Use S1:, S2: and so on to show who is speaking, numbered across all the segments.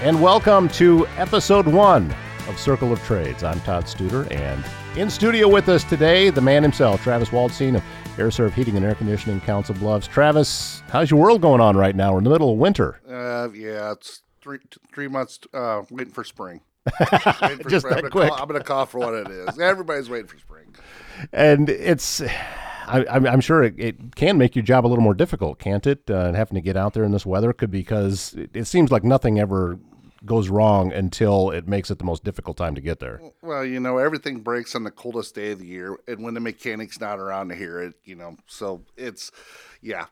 S1: and welcome to episode one of Circle of Trades. I'm Todd Studer, and in studio with us today, the man himself, Travis Waldstein of AireServ Heating and Air Conditioning, Council Bluffs. Travis, how's your world going on right now? We're in the middle of winter.
S2: Uh, yeah, it's three three months uh, waiting for spring.
S1: Waiting for Just spring. that
S2: I'm
S1: quick.
S2: Call, I'm going to call for what it is. Everybody's waiting for spring.
S1: And it's I, am sure it, it, can make your job a little more difficult, can't it? Uh, having to get out there in this weather could because it, it seems like nothing ever goes wrong until it makes it the most difficult time to get there.
S2: Well, you know, everything breaks on the coldest day of the year, and when the mechanic's not around to hear it, you know, so it's, yeah,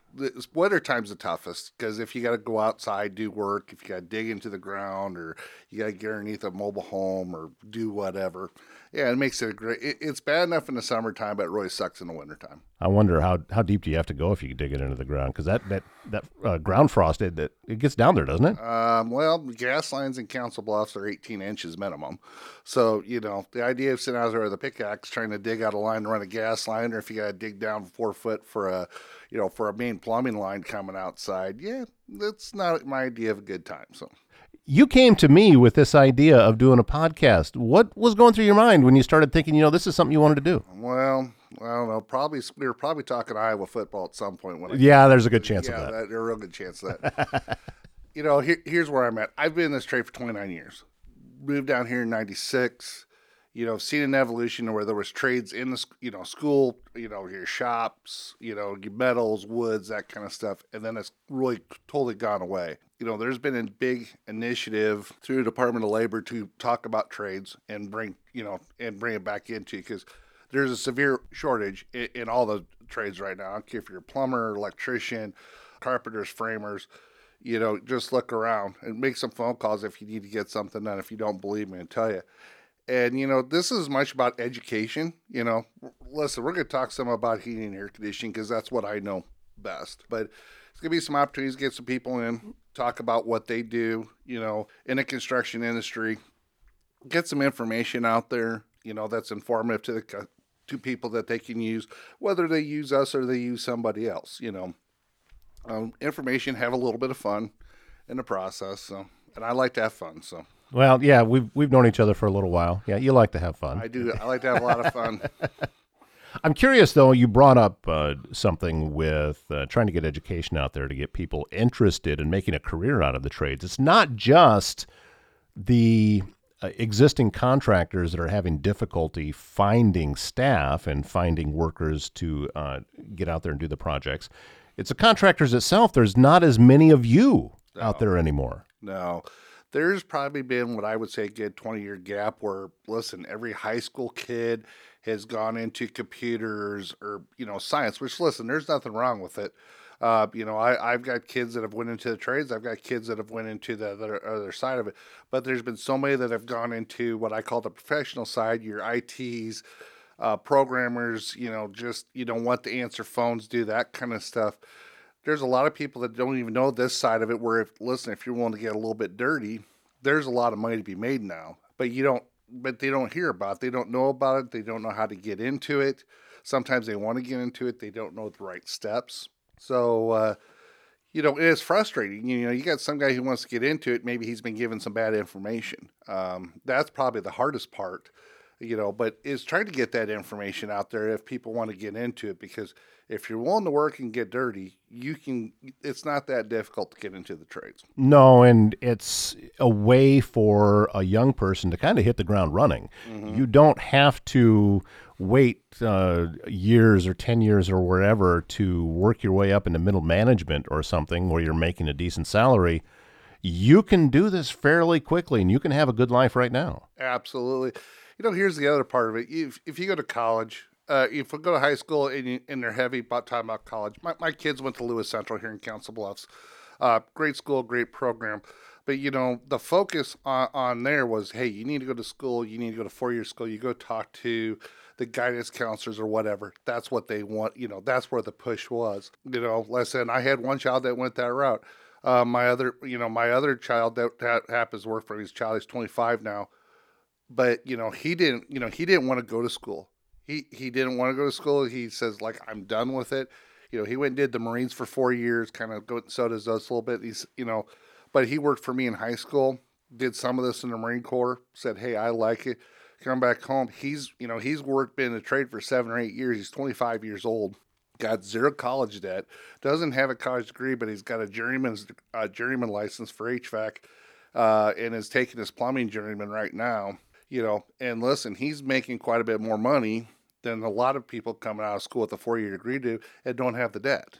S2: winter time's the toughest because if you got to go outside, do work, if you got to dig into the ground, or you got to get underneath a mobile home or do whatever, yeah, it makes it a great. It, it's bad enough in the summertime, but it really sucks in the wintertime.
S1: I wonder how, how deep do you have to go if you dig it into the ground? Because that that that uh, ground frost it, it, it gets down there, doesn't it?
S2: Um, well, gas lines in Council Bluffs are 18 inches minimum. So you know the idea of sitting out there with a pickaxe trying to dig out a line to run a gas line, or if you got to dig down four foot for a you know for a main plumbing line coming outside, yeah, that's not my idea of a good time. So
S1: you came to me with this idea of doing a podcast. What was going through your mind when you started thinking, you know, this is something you wanted to do?
S2: Well, I don't know. Probably we were probably talking Iowa football at some point.
S1: When I yeah, there's a good chance
S2: yeah,
S1: of that.
S2: that. There's a real good chance of that. you know, here, here's where I'm at. I've been in this trade for 29 years. Moved down here in '96 you know, seen an evolution where there was trades in the, you know, school, you know, your shops, you know, your metals, woods, that kind of stuff. And then it's really totally gone away. You know, there's been a big initiative through the Department of Labor to talk about trades and bring, you know, and bring it back into because there's a severe shortage in, in all the trades right now. I don't care if you're a plumber, electrician, carpenters, framers, you know, just look around and make some phone calls if you need to get something done. If you don't believe me, and tell you. And, you know, this is much about education. You know, listen, we're going to talk some about heating and air conditioning because that's what I know best. But it's going to be some opportunities to get some people in, talk about what they do, you know, in the construction industry, get some information out there, you know, that's informative to the to people that they can use, whether they use us or they use somebody else, you know. Um, information, have a little bit of fun in the process. So, and I like to have fun. So,
S1: well, yeah, we've we've known each other for a little while. Yeah, you like to have fun.
S2: I do. I like to have a lot of fun.
S1: I'm curious though. You brought up uh, something with uh, trying to get education out there to get people interested in making a career out of the trades. It's not just the uh, existing contractors that are having difficulty finding staff and finding workers to uh, get out there and do the projects. It's the contractors itself. There's not as many of you no. out there anymore.
S2: No there's probably been what I would say a good 20 year gap where, listen, every high school kid has gone into computers or, you know, science, which, listen, there's nothing wrong with it. Uh, you know, I, I've got kids that have went into the trades. I've got kids that have went into the other, other side of it. But there's been so many that have gone into what I call the professional side, your ITs, uh, programmers, you know, just, you know, what to answer phones, do that kind of stuff there's a lot of people that don't even know this side of it. Where if listen, if you're willing to get a little bit dirty, there's a lot of money to be made now. But you don't, but they don't hear about. it. They don't know about it. They don't know how to get into it. Sometimes they want to get into it. They don't know the right steps. So. Uh, you know, it is frustrating. You know, you got some guy who wants to get into it. Maybe he's been given some bad information. Um, that's probably the hardest part, you know, but is trying to get that information out there if people want to get into it because if you're willing to work and get dirty, you can. It's not that difficult to get into the trades.
S1: No, and it's a way for a young person to kind of hit the ground running. Mm-hmm. You don't have to wait uh, years or 10 years or wherever to work your way up into middle management or something where you're making a decent salary. You can do this fairly quickly and you can have a good life right now.
S2: Absolutely. You know, here's the other part of it. If, if you go to college, uh, if we go to high school and, and they're heavy about talking about college, my, my kids went to Lewis Central here in Council Bluffs. Uh, great school, great program. But, you know, the focus on, on there was hey, you need to go to school, you need to go to four year school, you go talk to the guidance counselors or whatever. That's what they want. You know, that's where the push was. You know, listen, I had one child that went that route. Uh, my other, you know, my other child that, that happens to work for his child, he's 25 now. But, you know, he didn't, you know, he didn't want to go to school he he didn't want to go to school. He says like I'm done with it. You know, he went and did the Marines for four years, kind of go so does us a little bit. He's you know, but he worked for me in high school. did some of this in the Marine Corps, said, Hey, I like it. Come back home. He's, you know, he's worked, been in the trade for seven or eight years. He's 25 years old, got zero college debt, doesn't have a college degree, but he's got a journeyman's, uh, journeyman license for HVAC, uh, and is taking his plumbing journeyman right now, you know, and listen, he's making quite a bit more money than a lot of people coming out of school with a four year degree do and don't have the debt.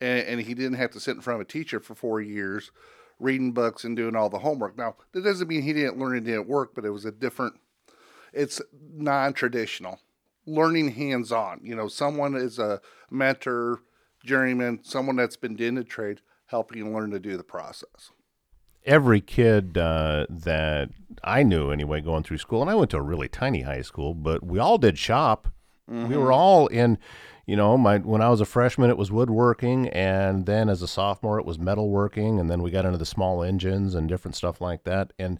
S2: And, and he didn't have to sit in front of a teacher for four years reading books and doing all the homework. Now, that doesn't mean he didn't learn and didn't work, but it was a different, it's non traditional. Learning hands on. You know, someone is a mentor, journeyman, someone that's been in the trade, helping you learn to do the process.
S1: Every kid uh, that I knew, anyway, going through school, and I went to a really tiny high school, but we all did shop. Mm-hmm. We were all in you know, my when I was a freshman, it was woodworking, and then as a sophomore, it was metalworking, and then we got into the small engines and different stuff like that. And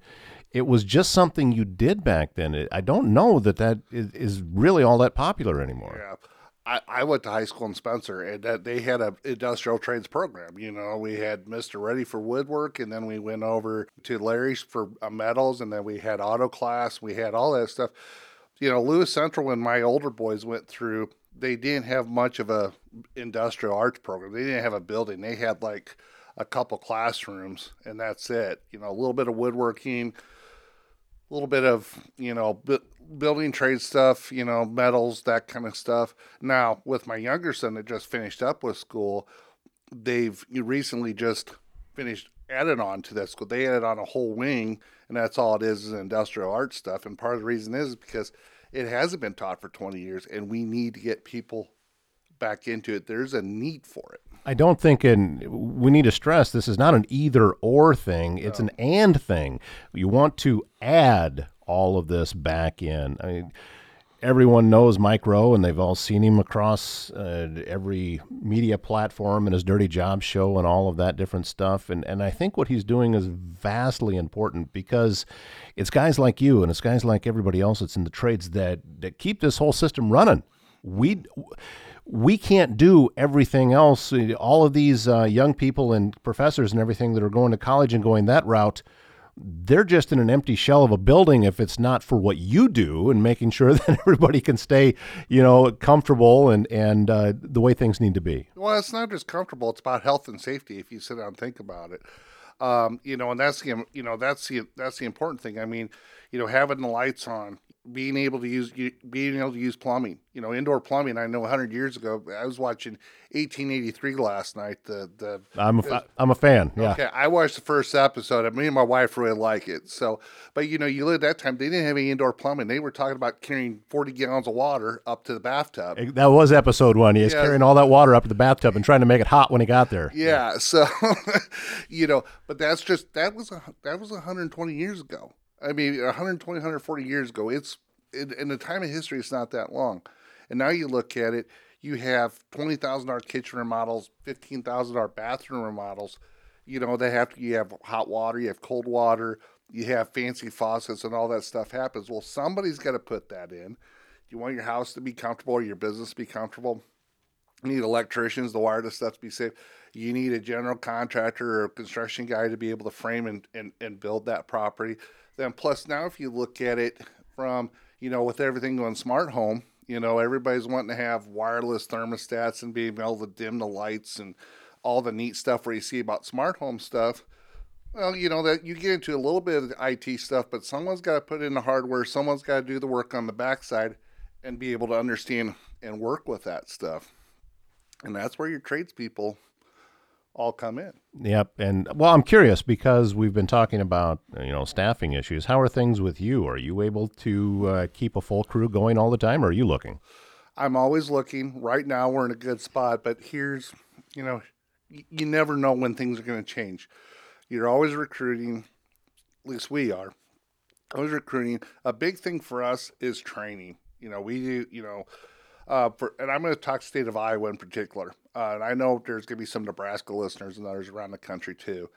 S1: it was just something you did back then. I don't know that that is, is, really all that popular anymore.
S2: Yeah. I, I went to high school in Spencer, and that they had a industrial trades program. You know, we had Mister Ready for woodwork, and then we went over to Larry's for uh, metals, and then we had auto class. We had all that stuff. You know, Lewis Central, when my older boys went through, they didn't have much of a industrial arts program. They didn't have a building. They had like a couple classrooms, and that's it. You know, a little bit of woodworking, a little bit of you know bu- building trade stuff. You know, metals, that kind of stuff. Now, with my younger son that just finished up with school, they've recently just finished added on to that school. They added on a whole wing, and that's all it is is industrial art stuff. And part of the reason is because it hasn't been taught for 20 years, and we need to get people back into it. There's a need for it.
S1: I don't think, and we need to stress this is not an either or thing, it's no. an and thing. You want to add all of this back in. I mean, everyone knows Mike Rowe, and they've all seen him across uh, every media platform and his Dirty Job show and all of that different stuff. And and I think what he's doing is vastly important because it's guys like you and it's guys like everybody else that's in the trades that that keep this whole system running. We we can't do everything else. All of these uh, young people and professors and everything that are going to college and going that route they're just in an empty shell of a building if it's not for what you do and making sure that everybody can stay, you know, comfortable and and uh, the way things need to be.
S2: Well, it's not just comfortable; it's about health and safety. If you sit down and think about it, um, you know, and that's the you know that's the that's the important thing. I mean, you know, having the lights on, being able to use being able to use plumbing. You know, indoor plumbing. I know 100 years ago, I was watching 1883 last night. The the
S1: I'm a, am a fan. Yeah. Okay,
S2: I watched the first episode. Me and my wife really like it. So, but you know, you live at that time. They didn't have any indoor plumbing. They were talking about carrying 40 gallons of water up to the bathtub.
S1: That was episode one. He was yeah. carrying all that water up to the bathtub and trying to make it hot when he got there.
S2: Yeah. yeah. So, you know, but that's just that was a, that was 120 years ago. I mean, 120, 140 years ago, it's in, in the time of history, it's not that long. And now you look at it, you have twenty thousand dollar kitchen remodels, fifteen thousand dollar bathroom remodels. You know, they have to, you have hot water, you have cold water, you have fancy faucets, and all that stuff happens. Well, somebody's got to put that in. You want your house to be comfortable or your business to be comfortable. You need electricians, the wire wireless stuff to be safe. You need a general contractor or construction guy to be able to frame and, and, and build that property. Then plus now if you look at it from, you know, with everything going smart home, you know, everybody's wanting to have wireless thermostats and being able to dim the lights and all the neat stuff where you see about smart home stuff. Well, you know that you get into a little bit of the IT stuff, but someone's got to put in the hardware. Someone's got to do the work on the backside and be able to understand and work with that stuff. And that's where your tradespeople all come in.
S1: Yep. And well, I'm curious because we've been talking about, you know, staffing issues. How are things with you? Are you able to uh, keep a full crew going all the time or are you looking?
S2: I'm always looking. Right now we're in a good spot, but here's, you know, you never know when things are going to change. You're always recruiting, at least we are. Always recruiting. A big thing for us is training. You know, we do, you know, uh, for, and I'm going to talk state of Iowa in particular. Uh, and I know there's going to be some Nebraska listeners and others around the country too.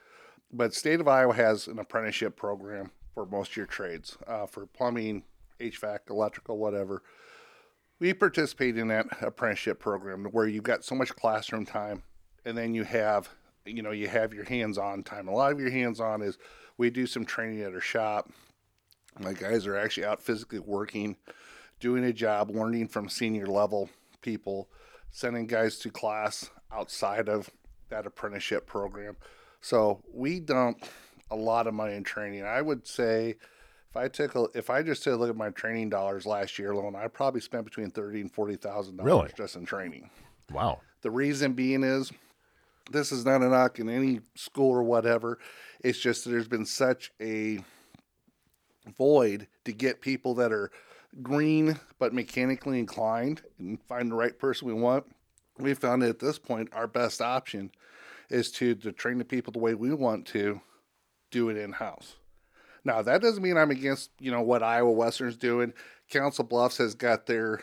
S2: But state of Iowa has an apprenticeship program for most of your trades, uh, for plumbing, HVAC, electrical, whatever. We participate in that apprenticeship program where you've got so much classroom time, and then you have, you know, you have your hands-on time. A lot of your hands-on is We do some training at our shop. My guys are actually out physically working, doing a job, learning from senior level people, sending guys to class outside of that apprenticeship program. So we dump a lot of money in training. I would say if I took a, if I just took a look at my training dollars last year alone, I probably spent between thirty and forty thousand
S1: Really?
S2: dollars just in training.
S1: Wow.
S2: The reason being is this is not a knock in any school or whatever. It's just that there's been such a void to get people that are green but mechanically inclined and find the right person we want. We found that at this point our best option is to, to train the people the way we want to do it in house. Now that doesn't mean I'm against you know what Iowa Western's doing. Council Bluffs has got their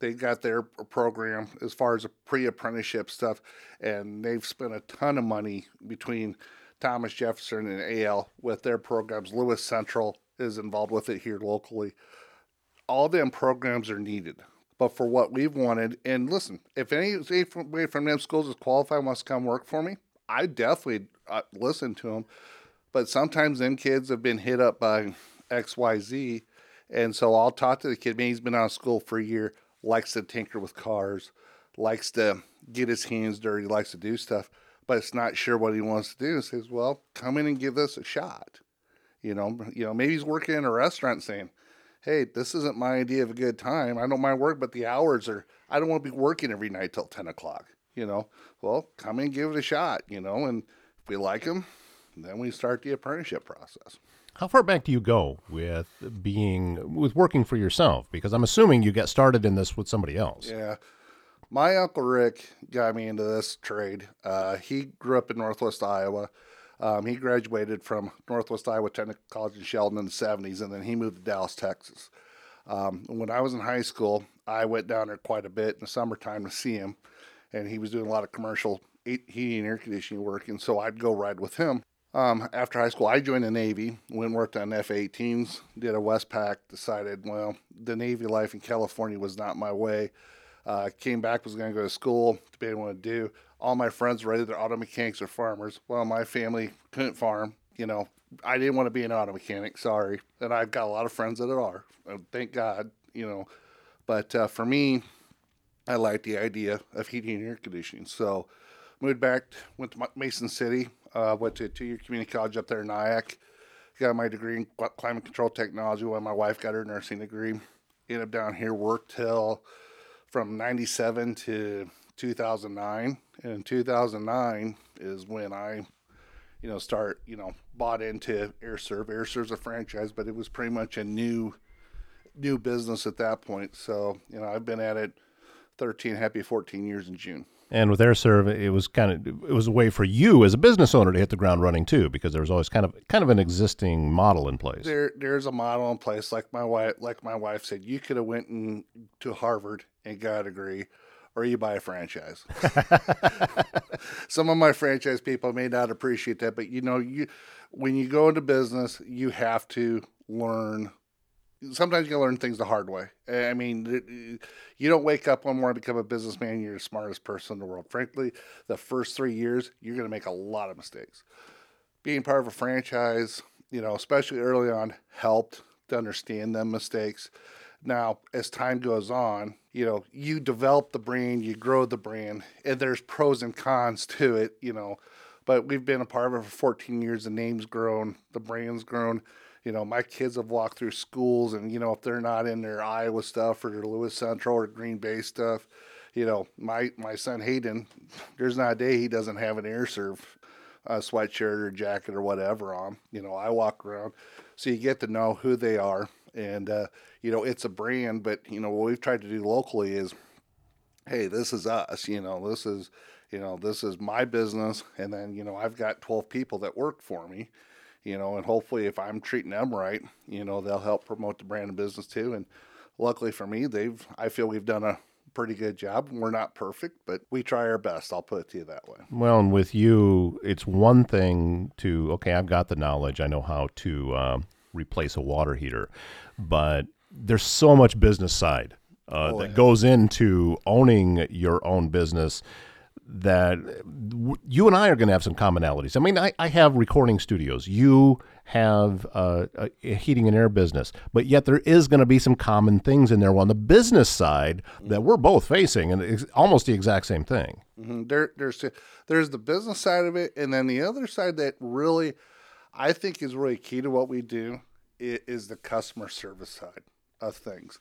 S2: they got their program as far as a pre-apprenticeship stuff, and they've spent a ton of money between Thomas Jefferson and AL with their programs. Lewis Central is involved with it here locally. All them programs are needed, but for what we've wanted, and listen, if any anybody from them schools is qualified wants to come work for me, I definitely uh, listen to them. But sometimes them kids have been hit up by X, Y, Z, and so I'll talk to the kid. Maybe he's been out of school for a year likes to tinker with cars, likes to get his hands dirty, likes to do stuff, but it's not sure what he wants to do. He Says, "Well, come in and give this a shot." You know, you know, maybe he's working in a restaurant saying, "Hey, this isn't my idea of a good time. I don't mind work, but the hours are. I don't want to be working every night till ten o'clock." You know, well, come and give it a shot. You know, and if we like them, then we start the apprenticeship process.
S1: How far back do you go with being with working for yourself? Because I'm assuming you got started in this with somebody else.
S2: Yeah. My uncle Rick got me into this trade. Uh, he grew up in Northwest Iowa. Um, he graduated from Northwest Iowa Technical College in Sheldon in the 70s, and then he moved to Dallas, Texas. Um, when I was in high school, I went down there quite a bit in the summertime to see him, and he was doing a lot of commercial heating and air conditioning work, and so I'd go ride with him. Um, after high school, I joined the Navy, went worked on F 18s, did a Westpac, decided, well, the Navy life in California was not my way. Uh, came back, was going to go to school, debated what to do. All my friends were either auto mechanics or farmers. Well, my family couldn't farm. You know, I didn't want to be an auto mechanic, sorry. And I've got a lot of friends that are, thank God, you know. But uh, for me, I like the idea of heating and air conditioning. So moved back, went to Mason City, uh, went to a two-year community college up there in NIACC. Got my degree in climate control technology when my wife got her nursing degree. Ended up down here, worked till from 97 to 2009. And in 2009 is when I, you know, start, you know, bought into AireServ. AireServ's a franchise, but it was pretty much a new, new business at that point. So, you know, I've been at it 13, happy 14 years in June.
S1: And with AireServ, it was kind of it was a way for you as a business owner to hit the ground running too, because there was always kind of kind of an existing model in place.
S2: There, there's a model in place. Like my wife, like my wife said, you could have went in, to Harvard and got a degree, or you buy a franchise. Some of my franchise people may not appreciate that, but you know, you when you go into business, you have to learn sometimes you learn things the hard way. I mean, you don't wake up one morning become a businessman. You're the smartest person in the world. Frankly, the first three years, you're going to make a lot of mistakes. Being part of a franchise, you know, especially early on, helped to understand them mistakes. Now, as time goes on, you know, you develop the brand, you grow the brand, and there's pros and cons to it, you know. But we've been a part of it for 14 years. The name's grown, the brand's grown you know, my kids have walked through schools, and you know, if they're not in their Iowa stuff or their Lewis Central or Green Bay stuff, you know, my my son Hayden, there's not a day he doesn't have an air AireServ uh, sweatshirt or jacket or whatever on. You know, I walk around, so you get to know who they are, and uh, you know, it's a brand. But you know, what we've tried to do locally is, hey, this is us. You know, this is you know, this is my business, and then you know, I've got 12 people that work for me you know, and hopefully if I'm treating them right, you know, they'll help promote the brand and business too. And luckily for me, they've, I feel we've done a pretty good job. We're not perfect, but we try our best. I'll put it to you that way.
S1: Well, and with you, it's one thing to, okay, I've got the knowledge. I know how to uh, replace a water heater, but there's so much business side uh, oh, that yeah. goes into owning your own business that w- you and I are going to have some commonalities. I mean, I, I have recording studios. You have uh, a, heating and air business, but yet there is going to be some common things in there on the business side that we're both facing, and it's almost the exact same thing.
S2: Mm-hmm. There, there's there's the business side of it, and then the other side that really I think is really key to what we do is the customer service side of things.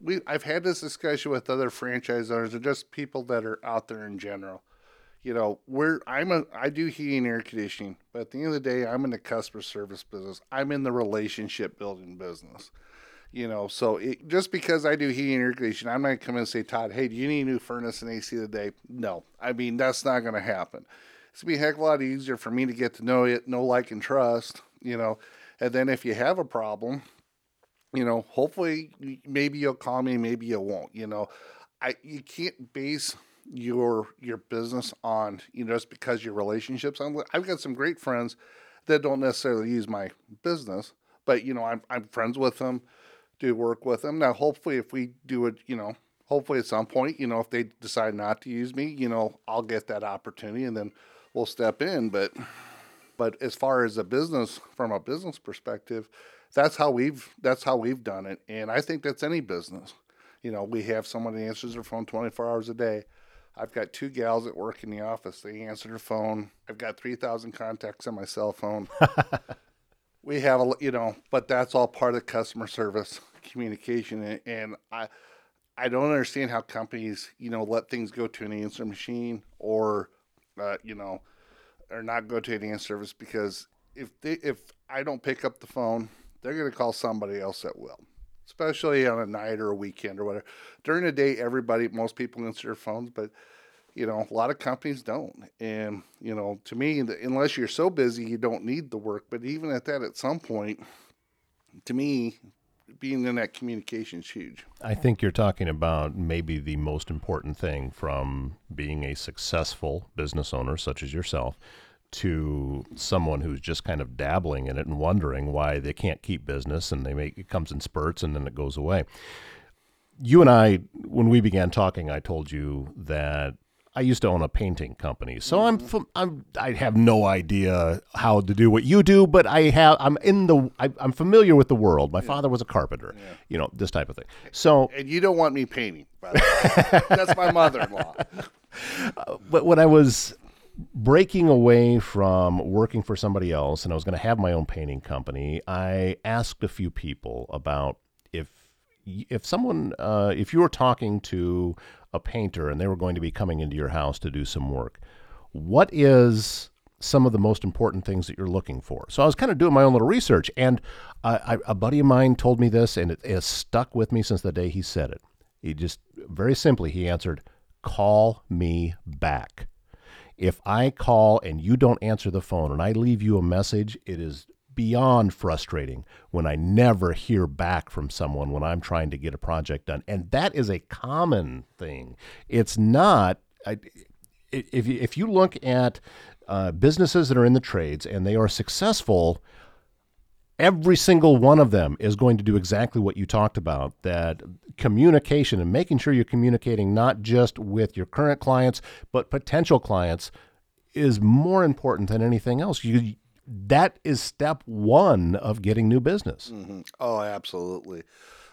S2: We I've had this discussion with other franchise owners and just people that are out there in general. You know, we're I'm a I do heating and air conditioning, but at the end of the day, I'm in the customer service business. I'm in the relationship building business. You know, so it, just because I do heating and air conditioning, I'm not going to come in and say, Todd, hey, do you need a new furnace and AC today? No, I mean that's not going to happen. It's gonna be a heck of a lot easier for me to get to know it, know, like, and trust. You know, and then if you have a problem, you know, hopefully maybe you'll call me, maybe you won't. You know, I you can't base your your business on you know just because your relationships. I'm, I've got some great friends that don't necessarily use my business, but you know I'm I'm friends with them, do work with them. Now, hopefully, if we do it, you know, hopefully at some point, you know, if they decide not to use me, you know, I'll get that opportunity and then we'll step in. But but as far as a business, from a business perspective, that's how we've that's how we've done it, and I think that's any business. You know, we have someone that answers their phone 24 hours a day. I've got two gals that work in the office. They answer their phone. I've got 3,000 contacts on my cell phone. we have a, you know, but that's all part of customer service communication. And I, I don't understand how companies, you know, let things go to an answer machine or, uh, you know, or not go to answer service because if they if I don't pick up the phone, they're going to call somebody else that will. Especially on a night or a weekend or whatever. During the day, everybody, most people answer their phones, but you know, a lot of companies don't. And you know, to me, unless you're so busy, you don't need the work. But even at that, at some point, to me, being in that communication is huge.
S1: I think you're talking about maybe the most important thing from being a successful business owner, such as yourself, to someone who's just kind of dabbling in it and wondering why they can't keep business and they make it comes in spurts and then it goes away. You and I, when we began talking, I told you that I used to own a painting company, so I'm, mm-hmm. I'm I have no idea how to do what you do, but I have I'm in the I, am familiar with the world. My yeah. father was a carpenter, yeah. you know this type of thing. So
S2: and you don't want me painting, that's my mother-in-law.
S1: Uh, but when I was breaking away from working for somebody else and I was going to have my own painting company, I asked a few people about if if someone uh, if you were talking to a painter and they were going to be coming into your house to do some work, what is some of the most important things that you're looking for? So I was kind of doing my own little research, and I, a buddy of mine told me this, and it has stuck with me since the day he said it. He just very simply he answered, "Call me back." If I call and you don't answer the phone and I leave you a message, it is beyond frustrating when I never hear back from someone when I'm trying to get a project done. And that is a common thing. It's not, I, if, you, if you look at uh, businesses that are in the trades and they are successful, every single one of them is going to do exactly what you talked about that communication and making sure you're communicating not just with your current clients but potential clients is more important than anything else you that is step one of getting new business.
S2: Mm-hmm. Oh, absolutely.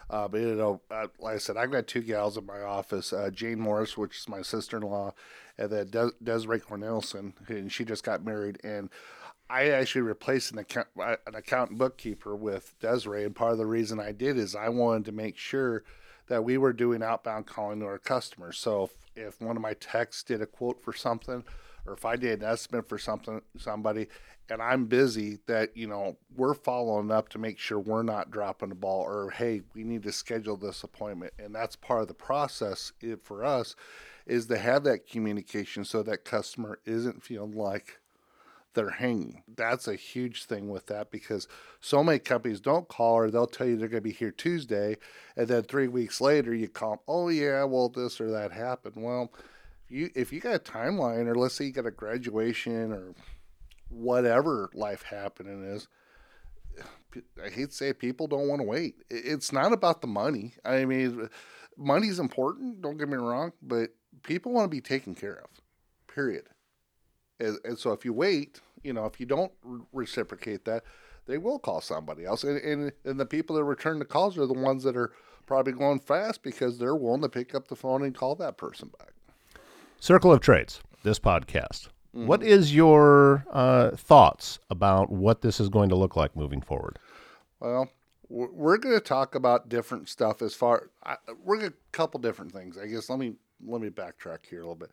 S2: Uh, but you know, uh, like I said, I've got two gals in my office: uh, Jane Morris, which is my sister-in-law, and then Des- Desiree Cornelison, and she just got married. And I actually replaced an account uh, an accountant bookkeeper with Desiree, and part of the reason I did is I wanted to make sure that we were doing outbound calling to our customers. So if, if one of my techs did a quote for something, or if I did an estimate for something somebody, and I'm busy that, you know, we're following up to make sure we're not dropping the ball or, hey, we need to schedule this appointment. And that's part of the process eh, for us is to have that communication so that customer isn't feeling like they're hanging. That's a huge thing with that because so many companies don't call or they'll tell you they're going to be here Tuesday. And then three weeks later, you call, oh, yeah, well, this or that happened. Well, you if you got a timeline or let's say you got a graduation or whatever life happening is. I hate to say people don't want to wait. It's not about the money. I mean, money's important. Don't get me wrong, but people want to be taken care of. Period. And, and so if you wait, You know, if you don't re- reciprocate that, they will call somebody else. And, and, and the people that return the calls are the ones that are probably going fast because they're willing to pick up the phone and call that person back.
S1: Circle of Trades, this podcast. Mm-hmm. What is your uh, thoughts about what this is going to look like moving forward?
S2: Well, we're going to talk about different stuff as far. I, we're going to a couple different things. I guess let me let me backtrack here a little bit.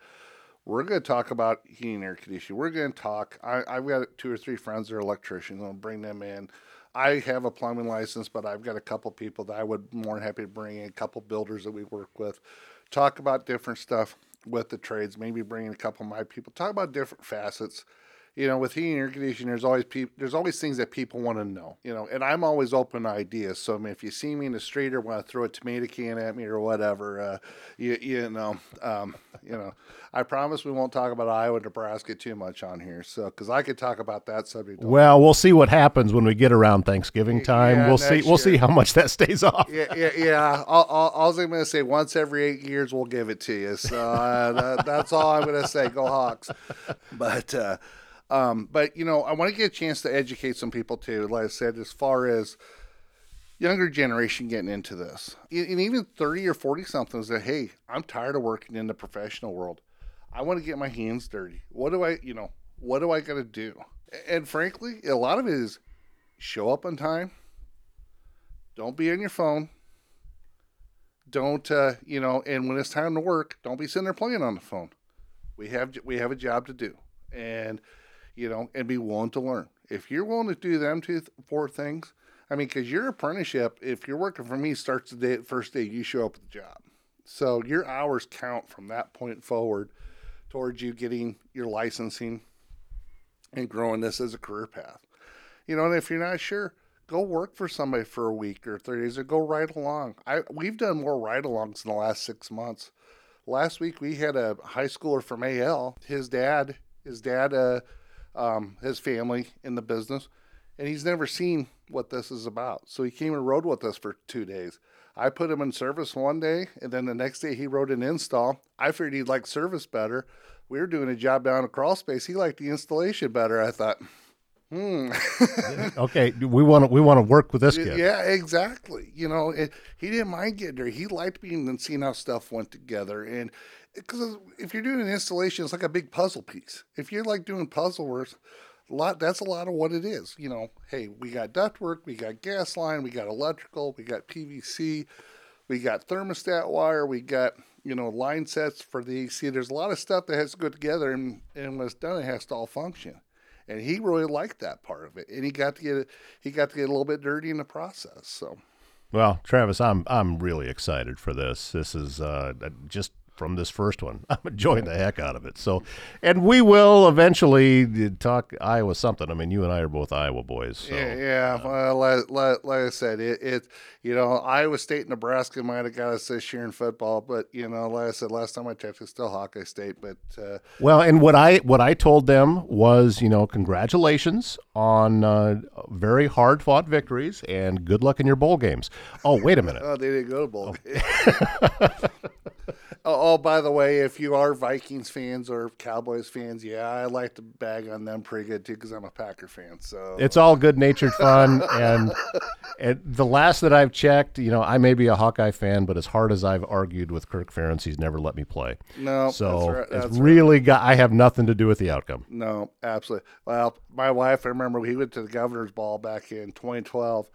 S2: We're going to talk about heating and air conditioning. We're going to talk. I, have got two or three friends that are electricians. I'll bring them in. I have a plumbing license, but I've got a couple people that I would more than happy to bring in. A couple builders that we work with. Talk about different stuff with the trades. Maybe bring in a couple of my people. Talk about different facets you know, with heating and air conditioning, there's always people, there's always things that people want to know, you know, and I'm always open to ideas. So I mean, if you see me in the street or want to throw a tomato can at me or whatever, uh, you, you know, um, you know, I promise we won't talk about Iowa and Nebraska too much on here. So, because I could talk about that subject.
S1: Well, we'll see what happens when we get around Thanksgiving time. Yeah, we'll see. Year. We'll see how much that stays off.
S2: Yeah, yeah, yeah. All, all, all I'm going to say, once every eight years, we'll give it to you. So uh, that, that's all I'm going to say. Go Hawks! But. Uh, um, but you know, I want to get a chance to educate some people too. Like I said, as far as younger generation getting into this, and even thirty or forty somethings that hey, I'm tired of working in the professional world. I want to get my hands dirty. What do I, you know, what do I got to do? And frankly, a lot of it is show up on time. Don't be on your phone. Don't uh, you know? And when it's time to work, don't be sitting there playing on the phone. We have we have a job to do, and you know, and be willing to learn. If you're willing to do them two, four things, I mean, because your apprenticeship, if you're working for me, starts the day first day you show up at the job. So your hours count from that point forward towards you getting your licensing and growing this as a career path. You know, and if you're not sure, go work for somebody for a week or 30 days or go ride along. I we've done more ride alongs in the last six months. Last week we had a high schooler from AL. His dad, his dad uh, um, his family in the business, and he's never seen what this is about. So he came and rode with us for two days. I put him in service one day, and then the next day he rode an install. I figured he'd like service better. We were doing a job down a crawl space. He liked the installation better. I thought, hmm.
S1: okay, we want to we want to work with this kid.
S2: Yeah, exactly. You know, it, he didn't mind getting there. He liked being and seeing how stuff went together, and because if you're doing an installation, it's like a big puzzle piece. If you're like doing puzzle work, a lot that's a lot of what it is. You know, hey, we got ductwork, we got gas line, we got electrical, we got PVC, we got thermostat wire, we got you know line sets for the AC. There's a lot of stuff that has to go together, and and when it's done, it has to all function. And he really liked that part of it, and he got to get. He got to get a little bit dirty in the process. So.
S1: Well, Travis, I'm I'm really excited for this. This is uh, just from this first one. I'm enjoying the heck out of it. So, and we will eventually talk Iowa something. I mean, you and I are both Iowa boys. So,
S2: yeah, yeah. Uh, well, like, like, like, I said, it, it, you know, Iowa State, Nebraska might have got us this year in football, but you know, like I said, last time I checked, it's still Hawkeye State. But uh,
S1: well, and what I what I told them was, you know, congratulations on uh, very hard fought victories and good luck in your bowl games. Oh, wait a minute.
S2: oh, they didn't go to bowl. Oh. Oh, oh, by the way, if you are Vikings fans or Cowboys fans, yeah, I like to bag on them pretty good too because I'm a Packer fan. So
S1: it's all good natured fun. and, and the last that I've checked, you know, I may be a Hawkeye fan, but as hard as I've argued with Kirk Ferentz, he's never let me play.
S2: No,
S1: so
S2: that's right,
S1: that's it's really right. got. I have nothing to do with the outcome.
S2: No, absolutely. Well, my wife, I remember we went to the Governor's Ball back in 2012,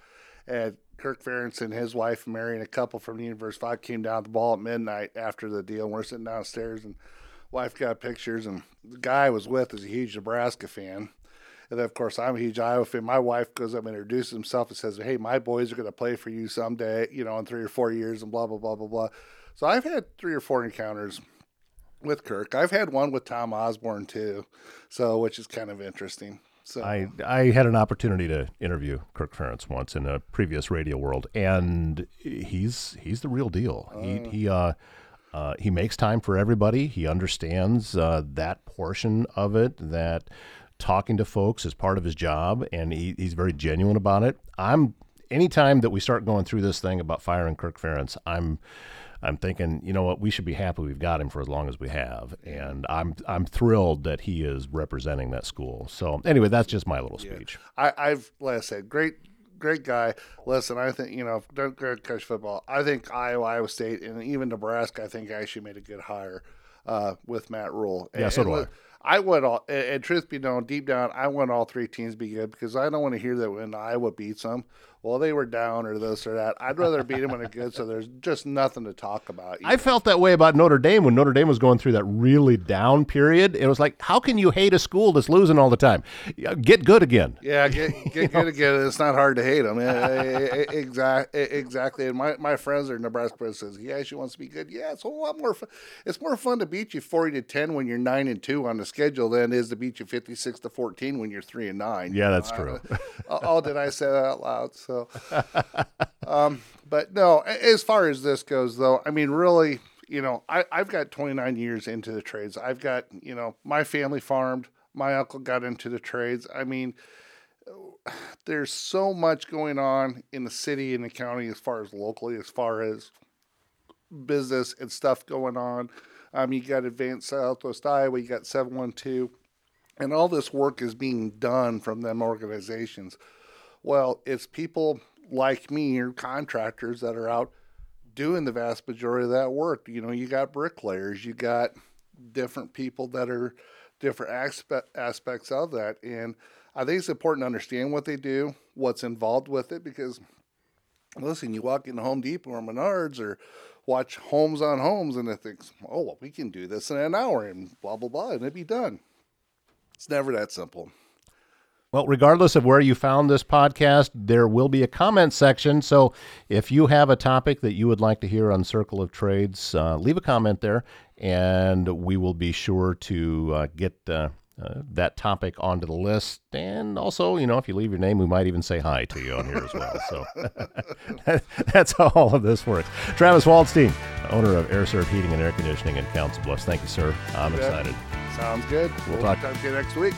S2: and Kirk Ferentz and his wife marrying a couple from the University Five came down the ball at midnight after the deal. And we're sitting downstairs, and wife got pictures, and the guy I was with is a huge Nebraska fan. And then, of course, I'm a huge Iowa fan. My wife goes up and introduces himself and says, Hey, my boys are going to play for you someday, you know, in three or four years, and blah, blah, blah, blah, blah. So I've had three or four encounters with Kirk. I've had one with Tom Osborne, too, so which is kind of interesting. So
S1: I I had an opportunity to interview Kirk Ferentz once in a previous radio world, and he's he's the real deal. Uh, he he uh, uh, he makes time for everybody. He understands uh, that portion of it. That talking to folks is part of his job, and he, he's very genuine about it. I'm anytime that we start going through this thing about firing Kirk Ferentz, I'm I'm thinking, you know what, we should be happy we've got him for as long as we have, and I'm I'm thrilled that he is representing that school. So anyway, that's just my little speech.
S2: I, I've, like I said, great, great guy. Listen, I think you know, don't go coach football. I think Iowa, Iowa State, and even Nebraska. I think actually made a good hire uh, with Matt Rhule.
S1: Yeah, so
S2: And
S1: do I.
S2: I want all, and, and truth be known, deep down, I want all three teams to be good because I don't want to hear that when Iowa beats them, well, they were down or this or that. I'd rather beat them when they're good, so there's just nothing to talk about.
S1: I felt that way about Notre Dame when Notre Dame was going through that really down period. It was like, how can you hate a school that's losing all the time? Get good again.
S2: Yeah, get get good again. It's not hard to hate them. exactly, exactly. And my, my friends are Nebraska says, yeah, she wants to be good. Yeah, it's a lot more. Fun. It's more fun to beat you forty to ten when you're nine and two on the schedule than it is to beat you fifty six to fourteen when you're three and nine.
S1: Yeah, that's
S2: Uh,
S1: true.
S2: oh, oh, did I say that out loud? So, um, but no. As far as this goes, though, I mean, really, you know, I I've got 29 years into the trades. I've got, you know, my family farmed. My uncle got into the trades. I mean, there's so much going on in the city and the county as far as locally, as far as business and stuff going on. Um, you got Advance Southwest Iowa, you got 712, and all this work is being done from them organizations. Well, it's people like me or contractors that are out doing the vast majority of that work. You know, you got bricklayers, you got different people that are different aspect, aspects of that. And I think it's important to understand what they do, what's involved with it, because listen, you walk into Home Depot or Menards or watch Holmes on Homes and it thinks, oh, well, we can do this in an hour and blah, blah, blah, and it'd be done. It's never that simple.
S1: Well, regardless of where you found this podcast, there will be a comment section. So if you have a topic that you would like to hear on Circle of Trades, uh, leave a comment there, and we will be sure to uh, get uh, uh, that topic onto the list. And also, you know, if you leave your name, we might even say hi to you on here as well. So that's how all of this works. Travis Waldstein, owner of AireServ Heating and Air Conditioning in Council Bluffs. Thank you, sir. I'm
S2: Yeah.
S1: excited.
S2: Sounds good.
S1: We'll
S2: We'll
S1: talk-
S2: talk to you next week.